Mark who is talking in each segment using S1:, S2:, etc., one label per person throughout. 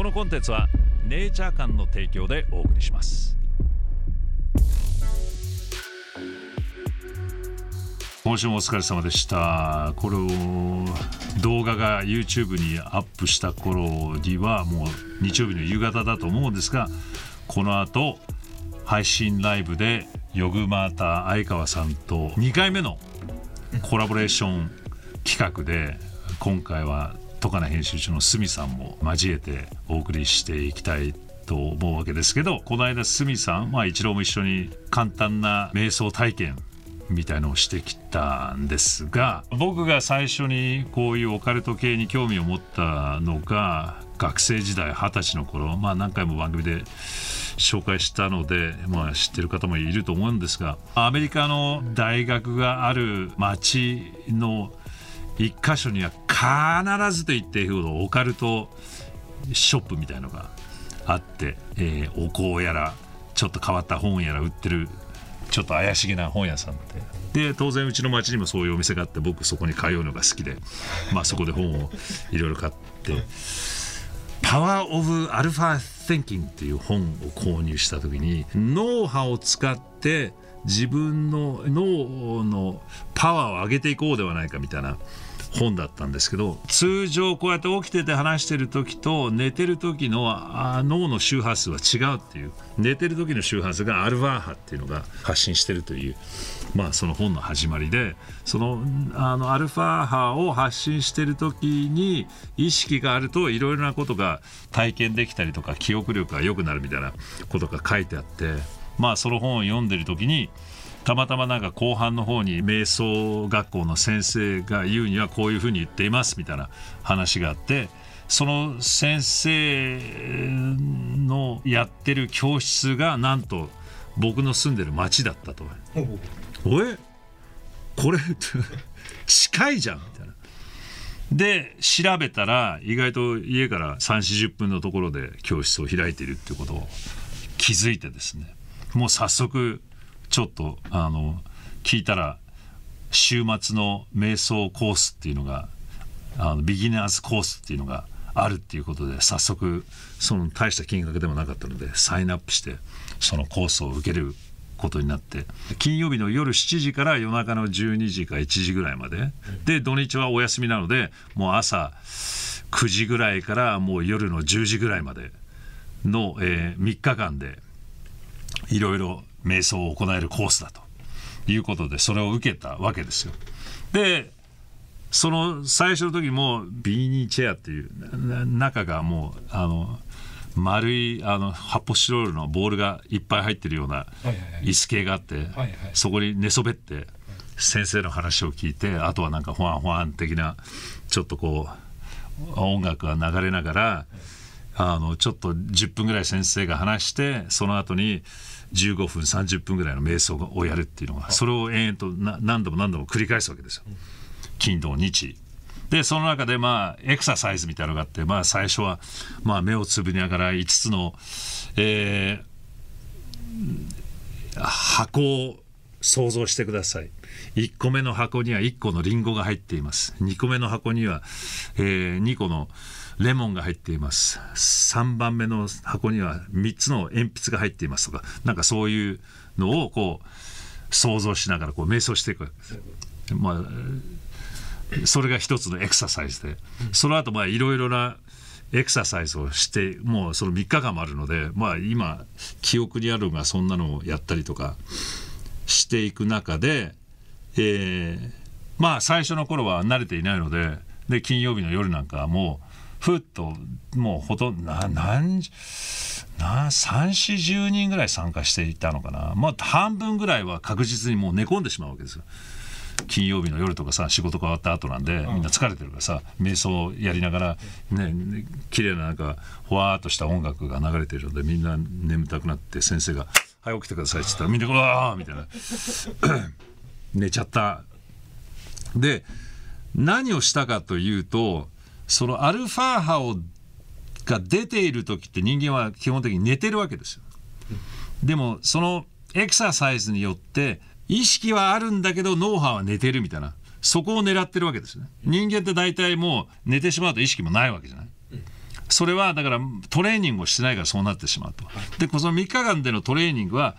S1: このコンテンツはネイチャー館の提供でお送りします。今週もお疲れ様でした。これを動画が YouTube にアップした頃にはもう日曜日の夕方だと思うんですがこの後配信ライブでヨグマータ相川さんと2回目のコラボレーション企画で今回は戸金編集長の鷲見さんも交えてお送りしていきたいと思うわけですけどこの間鷲見さん、まあ、一郎も一緒に簡単な瞑想体験みたいのをしてきたんですが僕が最初にこういうオカルト系に興味を持ったのが学生時代二十歳の頃まあ何回も番組で紹介したので、まあ、知ってる方もいると思うんですがアメリカの大学がある町の一箇所には必ずと言っていいほどオカルトショップみたいなのがあって、えー、お香やらちょっと変わった本やら売ってるちょっと怪しげな本屋さんって。で当然うちの町にもそういうお店があって僕そこに通うのが好きで、まあ、そこで本をいろいろ買って「パワー・オブ・アルファ・テンキング」っていう本を購入した時に脳波を使って自分の脳のパワーを上げていこうではないかみたいな本だったんですけど通常こうやって起きてて話してる時と寝てる時の脳の周波数は違うっていう寝てる時の周波数がアルファ波っていうのが発信してるというまあその本の始まりでそのあのアルファ波を発信してる時に意識があるといろいろなことが体験できたりとか記憶力が良くなるみたいなことが書いてあってまあその本を読んでる時にたまたまなんか後半の方に瞑想学校の先生が言うにはこういうふうに言っていますみたいな話があってその先生のやってる教室がなんと僕の住んでる町だったと。おえこれ近いじゃんみたいな。で調べたら意外と家から3 4 0分のところで教室を開いているっていうことを気づいてですねもう早速ちょっとあの聞いたら週末の瞑想コースっていうのがあのビギナーズコースっていうのがあるっていうことで早速その大した金額でもなかったのでサインアップしてそのコースを受けることになって金曜日の夜7時から夜中の12時か1時ぐらいまでで土日はお休みなのでもう朝9時ぐらいからもう夜の10時ぐらいまでの、えー、3日間でいろいろ瞑想を行えるコースだということでそれを受けたわけですよ。でその最初の時もビーニーチェアっていう中がもうあの丸いあの発泡スチロールのボールがいっぱい入ってるような椅子系があって、そこに寝そべって先生の話を聞いてあとはなんかホワンホワン的なちょっとこう音楽が流れながらあのちょっと10分ぐらい先生が話してその後に15分30分ぐらいの瞑想をやるっていうのがそれを延々と何度も何度も繰り返すわけですよ。金土日。でその中でまあエクササイズみたいなのがあってまあ最初はまあ目をつぶりながら5つの、えー、箱を想像してください。1個目の箱には1個のリンゴが入っています。2個目の箱には、えー、2個のレモンが入っています3番目の箱には3つの鉛筆が入っていますとかなんかそういうのをこう想像しながらこう瞑想していく。まあそれが一つのエクササイズでその後まあいろいろなエクササイズをしてもうその3日間もあるのでまあ今記憶にあるのがそんなのをやったりとかしていく中で、えー、まあ最初の頃は慣れていないのでで金曜日の夜なんかはもうふっともうほとんどな何な340人ぐらい参加していたのかなまあ半分ぐらいは確実にもう寝込んでしまうわけですよ。金曜日の夜とかさ仕事変わった後なんでみんな疲れてるからさ瞑想やりながらね綺麗ななんかほわっとした音楽が流れてるのでみんな眠たくなって先生が「はい起きてください」っつったらみんな「うわー」みたいな 寝ちゃった。で何をしたかというとそのアルファ波をが出ている時って人間は基本的に寝てるわけですよ。でもそのエクササイズによって意識はあるんだけど脳波は寝てるみたいなそこを狙ってるわけですね。人間って大体もう寝てしまうと意識もないわけじゃない。それはだからトレーニングをしてないからそうなってしまうと。でこの3日間でのトレーニングは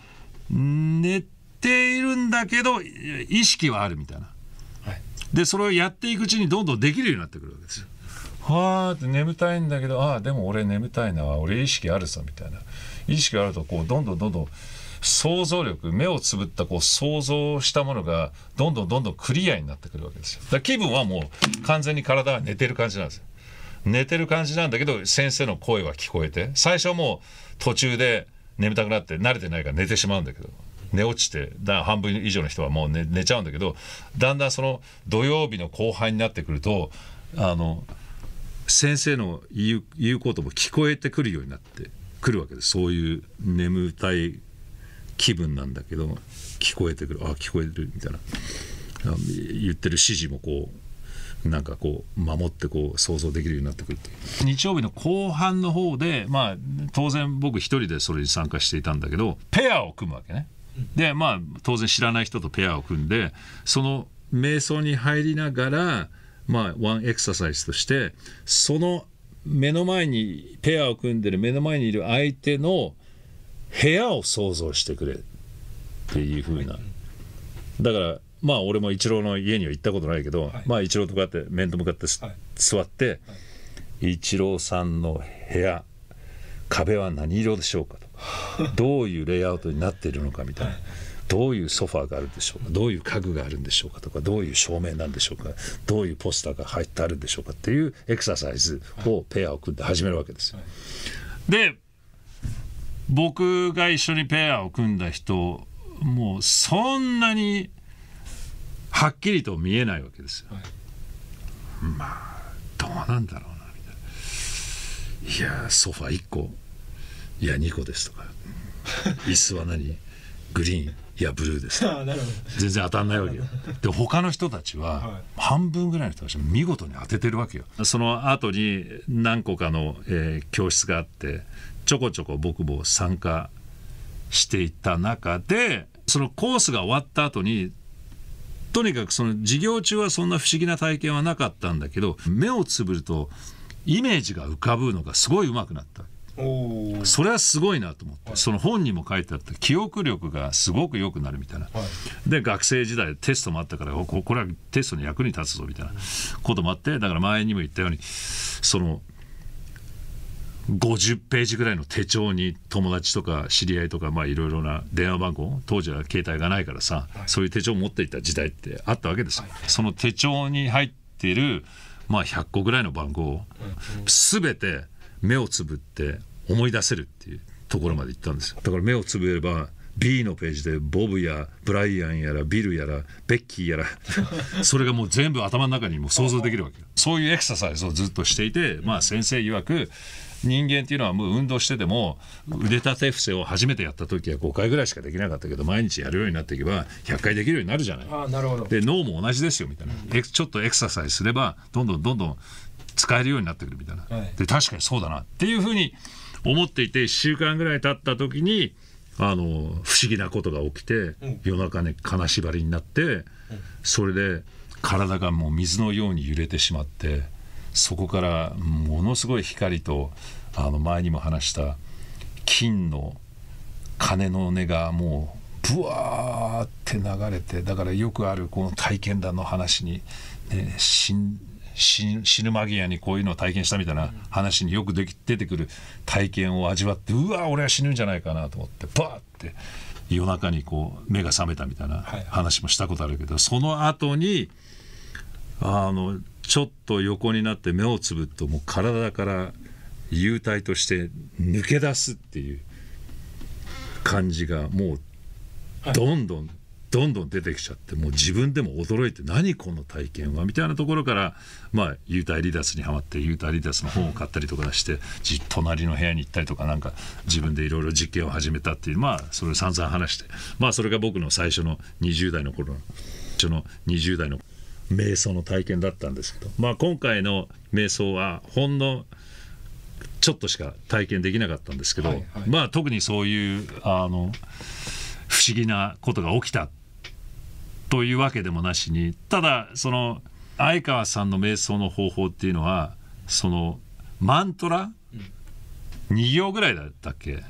S1: 寝ているんだけど意識はあるみたいな。でそれをやっていくうちにどんどんできるようになってくるわけですよ。はあって眠たいんだけどああでも俺眠たいな俺意識あるさみたいな。意識があるとこうどんどんどんどん想像力目をつぶったこう想像したものがどんどんどんどんクリアになってくるわけですよ。だから気分はもう完全に体は寝てる感じなんですよ。寝てる感じなんだけど先生の声は聞こえて最初はもう途中で眠たくなって慣れてないから寝てしまうんだけど寝落ちてだ半分以上の人はもう寝寝ちゃうんだけどだんだんその土曜日の後半になってくるとあの先生の言う言うことも聞こえてくるようになってくるわけです。そういう眠たい気分なんだけど聞こえてくる。あ聞こえてるみたいな。言ってる指示もこうなんかこう守ってこう想像できるようになってくるて日曜日の後半の方でまあ当然僕一人でそれに参加していたんだけどペアを組むわけね。でまあ当然知らない人とペアを組んでその瞑想に入りながらまあワンエクササイズとしてその目の前にペアを組んでる目の前にいる相手の部屋を想像してくれっていうふうな。だからまあ俺もイチローの家には行ったことないけど、はい、まあイチローとかって面と向かって、はい、座って、はい、イチローさんの部屋壁は何色でしょうかと。どういうレイアウトになっているのかみたいな。どういうソファーがあるんでしょうか？どういう家具があるんでしょうかとかどういう照明なんでしょうか？どういうポスターが入ってあるんでしょうかっていうエクササイズをペアを組んで始めるわけですよ。で僕が一緒にペアを組んだ人もうそんなにはっきりと見えないわけですよ。はい、まあどうなんだろうなみたいな。いやソファ1個。いや2個ですとか。椅子は何？グリーンいやブルーです。全然当たんないわけよ。で他の人たちは半分ぐらいの人たち見事に当ててるわけよ。その後に何個かの、えー、教室があってちょこちょこ僕も参加していった中でそのコースが終わった後にとにかくその授業中はそんな不思議な体験はなかったんだけど目をつぶるとイメージが浮かぶのがすごい上手くなったそれはすごいなと思って、はい、その本にも書いてあった記憶力がすごく良くなるみたいな、はい、で学生時代テストもあったからこれはテストに役に立つぞみたいなこともあってだから前にも言ったようにその50ページぐらいの手帳に友達とか知り合いとかまあいろいろな電話番号当時は携帯がないからさ、はい、そういう手帳を持っていた時代ってあったわけですよ。その手帳に入っているまあ100個ぐらいの番号を全て目をつぶって思い出せるっていうところまで行ったんですよ。だから目をつぶれば B のページでボブやブライアンやらビルやらベッキーやら。それがもう全部頭の中にも想像できるわけよ。そういうエクササイズをずっとしていてまあ先生曰く人間っていうのはもう運動してても腕立て伏せを初めてやった時は5回ぐらいしかできなかったけど毎日やるようになっていけば100回できるようになるじゃない。
S2: あなるほど。
S1: で脳も同じですよみたいな、うん、ちょっとエクササイズすればどんどんどんどん使えるようになってくるみたいな、はい、で確かにそうだなっていうふうに思っていて1週間ぐらい経った時にあの不思議なことが起きて、うん、夜中ね金縛りになって、うん、それで体がもう水のように揺れてしまってそこからものすごい光とあの前にも話した金の鐘の音がもうブワーって流れてだからよくあるこの体験談の話に、ね、死ん死ぬ間際にこういうのを体験したみたいな話によくでき出てくる体験を味わってうわ俺は死ぬんじゃないかなと思ってバーって夜中にこう目が覚めたみたいな話もしたことあるけど、その後にあのちょっと横になって目をつぶっともう体から幽体として抜け出すっていう感じがもうどんどんどんどん出てきちゃってもう自分でも驚いて何この体験はみたいなところからまあ幽体離脱にはまって幽体離脱の本を買ったりとかして隣の部屋に行ったりとかなんか自分でいろいろ実験を始めたっていうまあそれを散々話してまあそれが僕の最初の20代の頃のその20代の瞑想の体験だったんですけどまあ今回の瞑想はほんのちょっとしか体験できなかったんですけど、はいはい、まあ特にそういうあの不思議なことが起きたというわけでもなしにただその相川さんの瞑想の方法っていうのはそのマントラ、2行ぐらいだったっけ？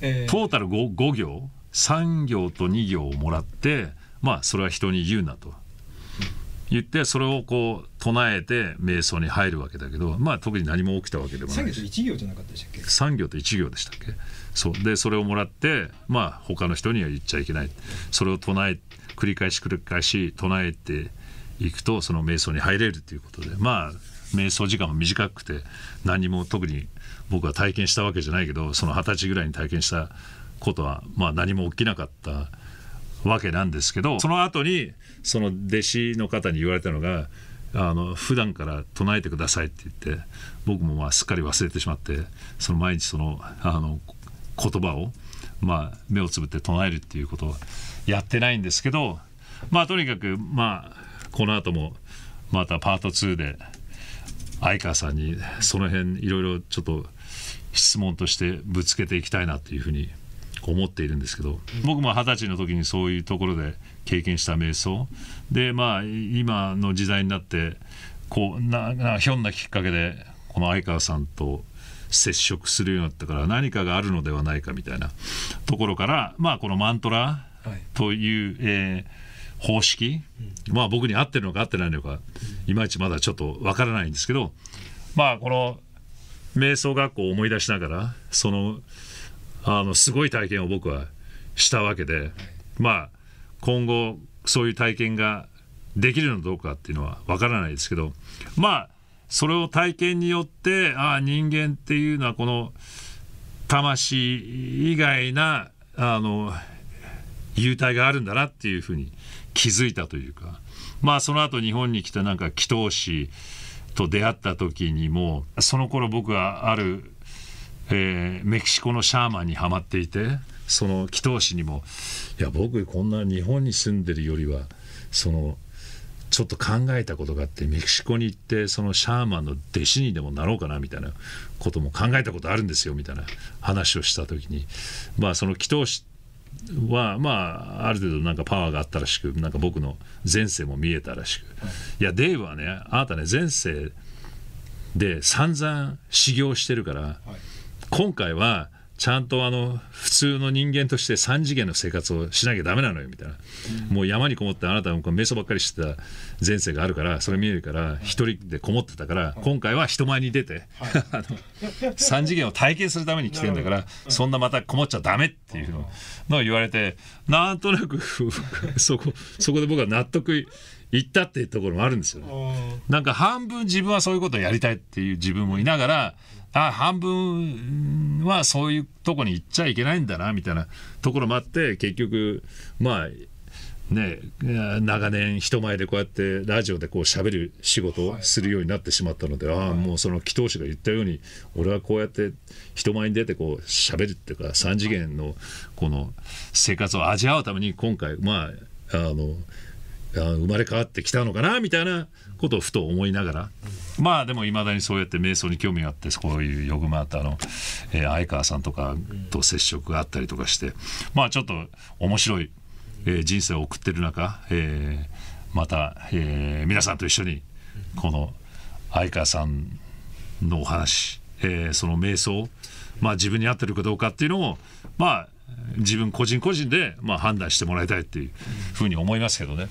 S2: えー。
S1: トータル 5, 5行？3行と2行をもらってまあそれは人に言うなと。言ってそれをこう唱えて瞑想に入るわけだけどまあ特に何も起きたわけでもないし。
S2: 作業と一行じゃなかったでしたっけ
S1: ？3行と1行でしたっけ？そう。でそれをもらってまあ他の人には言っちゃいけない。それを唱え繰り返し繰り返し唱えていくとその瞑想に入れるということでまあ瞑想時間も短くて何も特に僕は体験したわけじゃないけどその二十歳ぐらいに体験したことはまあ何も起きなかったわけなんですけどその後にその弟子の方に言われたのがあの普段から唱えてくださいって言って僕もまあすっかり忘れてしまってその毎日そのあの言葉を、まあ、目をつぶって唱えるっていうことをやってないんですけどまあとにかくまあこの後もまたパート2で相川さんにその辺いろいろちょっと質問としてぶつけていきたいなというふうに思っているんですけど僕も二十歳の時にそういうところで経験した瞑想。でまあ今の時代になってこうななひょんなきっかけでこの相川さんと接触するようになったから何かがあるのではないかみたいなところからまあこのマントラ
S2: はい。
S1: という、えー方式、まあ僕に合ってるのか合ってないのかいまいちまだちょっとわからないんですけどまあこの瞑想学校を思い出しながらそのあのすごい体験を僕はしたわけでまあ今後そういう体験ができるのかどうかっていうのはわからないですけどまあそれを体験によってああ人間っていうのはこの魂以外なあの幽体があるんだなっていうふうに気づいたというか。まあその後日本に来てなんか祈祷師と出会った時にもその頃僕はある、えーメキシコのシャーマンにはまっていてその祈祷師にも「いや僕こんな日本に住んでるよりはそのちょっと考えたことがあってメキシコに行ってそのシャーマンの弟子にでもなろうかなみたいなことも考えたことあるんですよみたいな話をした時に。まあその祈祷師はまあある程度なんかパワーがあったらしくなんか僕の前世も見えたらしく、い、やデイブはねあなたね前世で散々修行してるから、今回はちゃんとあの普通の人間として3次元の生活をしなきゃダメなのよみたいな、もう山にこもってあなたはこう瞑想ばっかりしてた前世があるからそれ見えるから一人でこもってたから、今回は人前に出て、あの3次元を体験するために来てんだからそんなまたこもっちゃダメっていうのを言われてなんとなく そこそこで僕は納得いったっていうところもあるんですよね。なんか半分自分はそういうことをやりたいっていう自分もいながらあ半分はそういうとこに行っちゃいけないんだなみたいなところもあって結局まあね長年人前でこうやってラジオでこう喋る仕事をするようになってしまったので、ああもうその祈祷師が言ったように俺はこうやって人前に出てこう喋るっていうか3次元のこの生活を味わうために今回まああのあ生まれ変わってきたのかなみたいなことをふと思いながら、まあでもいまだにそうやって瞑想に興味があってこういうヨグマータの、えー相川さんとかと接触があったりとかして。まあちょっと面白い、えー人生を送ってる中、えーまた、えー皆さんと一緒にこの相川さんのお話、えーその瞑想、まあ、自分に合ってるかどうかっていうのをまあ自分個人個人でまあ判断してもらいたいっていうふうに思いますけどね、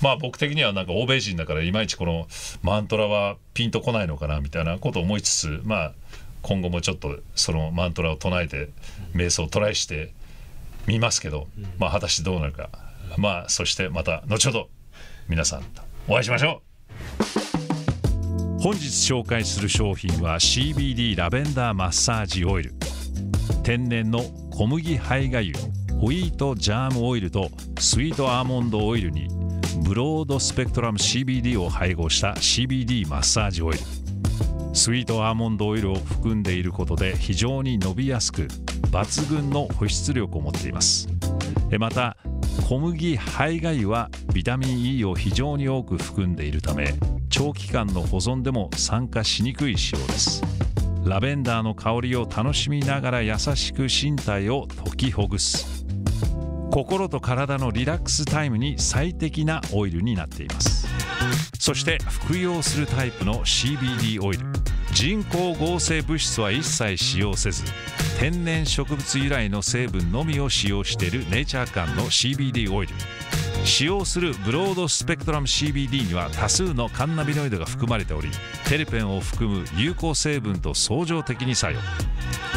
S1: まあ僕的にはなんか欧米人だからいまいちこのマントラはピンとこないのかなみたいなことを思いつつまあ今後もちょっとそのマントラを唱えて瞑想をトライしてみますけど、まあ果たしてどうなるかまあそしてまた後ほど皆さんとお会いしましょう。本日紹介する商品は CBD ラベンダーマッサージオイル。天然の小麦胚芽油ホイートジャームオイルとスイートアーモンドオイルにブロードスペクトラム CBD を配合した CBD マッサージオイル。スイートアーモンドオイルを含んでいることで非常に伸びやすく抜群の保湿力を持っています。また小麦胚芽油はビタミン E を非常に多く含んでいるため長期間の保存でも酸化しにくい仕様です。ラベンダーの香りを楽しみながら優しく身体を解きほぐす。心と体のリラックスタイムに最適なオイルになっています。そして服用するタイプの CBD オイル。人工合成物質は一切使用せず天然植物由来の成分のみを使用しているネイチャー間の CBD オイル。使用するブロードスペクトラム CBD には多数のカンナビノイドが含まれておりテルペンを含む有効成分と相乗的に作用。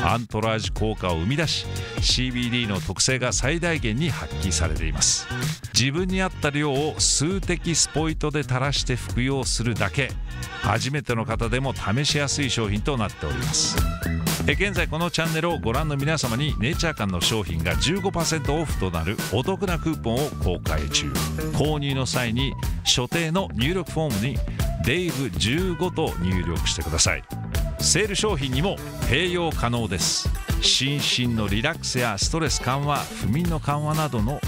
S1: アントラージ効果を生み出し CBD の特性が最大限に発揮されています。自分に合った量を数滴スポイトで垂らして服用するだけ初めての方でも試しやすい商品となっております。え現在このチャンネルをご覧の皆様にネイチャー館の商品が15%オフとなるお得なクーポンを公開中。購入の際に所定の入力フォームにデイブ15と入力してください。セール商品にも併用可能です。心身のリラックスやストレス緩和不眠の緩和などの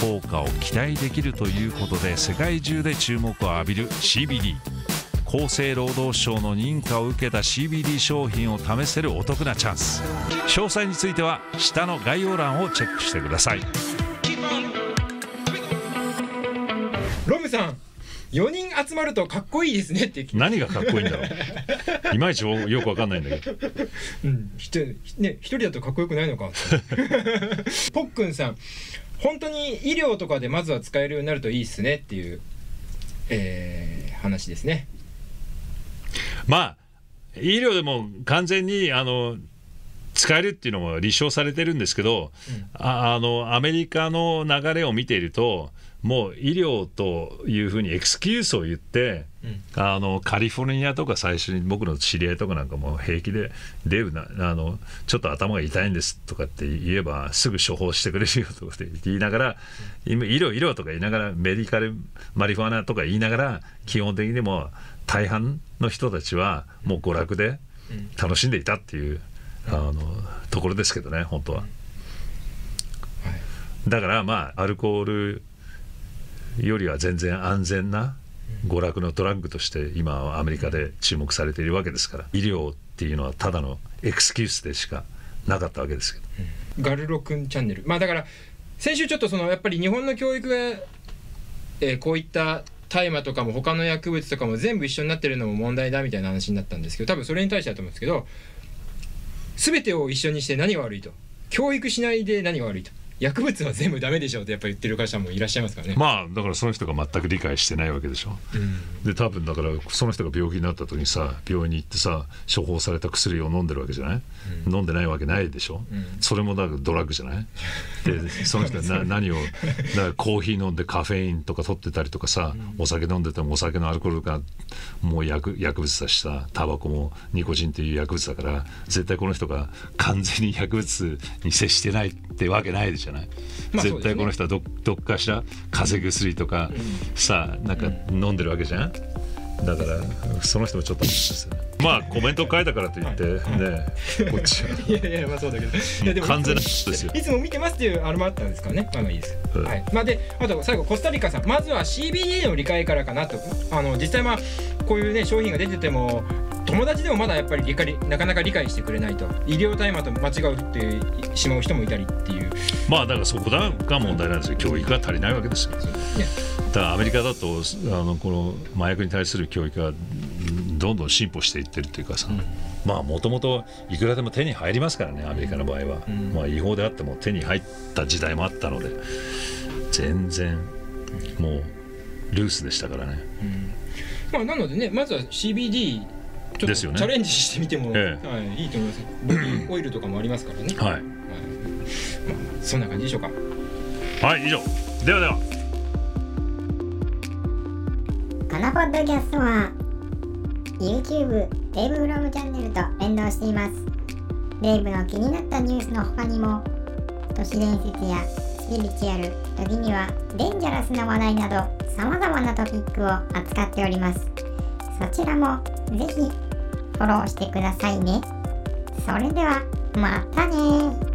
S1: 効果を期待できるということで世界中で注目を浴びる CBD 厚生労働省の認可を受けた CBD 商品を試せるお得なチャンス。詳細については下の概要欄をチェックしてください。
S2: ロムさん4人集まるとかっこいいですねって
S1: 何がかっこいいんだろう。いまいちよくわかんないんだけど。
S2: うん。ひとね一人だとかっこよくないのか。ポックンさん本当に医療とかでまずは使えるようになるといいっすねっていう、えー、話ですね。
S1: まあ医療でも完全にあの使えるっていうのも立証されてるんですけど、うん、ああのアメリカの流れを見ているともう医療というふうにエクスキュースを言って、うん、あのカリフォルニアとか最初に僕の知り合いとかなんかも平気で「デブなあのちょっと頭が痛いんです」とかって言えばすぐ処方してくれるよとかって言いながら「うん、医療医療」とか言いながらメディカルマリファナとか言いながら基本的にも大半の人たちはもう娯楽で楽しんでいたっていう、あのところですけどね本当は。だからまあアルコールよりは全然安全な娯楽のドラッグとして今はアメリカで注目されているわけですから医療っていうのはただのエクスキュースでしかなかったわけですけど、
S2: うん、ガルロ君チャンネル。まあだから先週ちょっとそのやっぱり日本の教育が、えー、こういった大麻とかも他の薬物とかも全部一緒になってるのも問題だみたいな話になったんですけど多分それに対してだと思うんですけど全てを一緒にして何が悪いと。教育しないで何が悪いと薬物は全部ダメでしょってやっぱ言ってる会社もいらっしゃいますからね。
S1: まあだからその人が全く理解してないわけでしょ、うん、で多分だからその人が病気になった時にさ病院に行ってさ処方された薬を飲んでるわけじゃない、うん、飲んでないわけないでしょ、うん、それもだからドラッグじゃない？で その人はな何をだからコーヒー飲んでカフェインとか取ってたりとかさ、お酒飲んでてもお酒のアルコールがもう薬薬物だしさタバコもニコチンっていう薬物だから絶対この人が完全に薬物に接してないってわけないでしょじゃない、まあ、絶対この人はどどっかしら風邪薬とか、さあなんか飲んでるわけじゃん、だからその人もちょっとまあコメント書いたからといってね、こっちは。
S2: いやいやまあそうだけど。いやで
S1: も完全なですよ。
S2: いつも見てますっていうあれもあったんですかね？まあまあいいです、はい、まあであと最後コスタリカさん。まずは CBD の理解からかなと。あの実際まあこういうね商品が出てても友達でもまだやっぱり理解なかなか理解してくれないと医療大麻と間違うってしまう人もいたりっていう。
S1: まあだからそこが問題なんですよ。教育が足りないわけですよ、ね、だからアメリカだとあのこの麻薬に対する教育がどんどん進歩していってるっていうかさ、うん、まあもともといくらでも手に入りますからねアメリカの場合は、うん、まあ違法であっても手に入った時代もあったので全然もうルースでしたからね、
S2: うん、まあなのでねまずは CBD ちょっとチャレンジしてみても、ええ、はい、いいと思います。ボディオイルとかもありますからね。
S1: はい、はい、ま
S2: あ、そんな感じでしょうか。
S1: はい以上。ではでは。
S3: このポッドキャストは YouTube デイブフロムチャンネルと連動しています。デイブの気になったニュースの他にも都市伝説やスピリチュアル時にはデンジャラスな話題など様々なトピックを扱っております。そちらもぜひフォローしてくださいね。それではまたね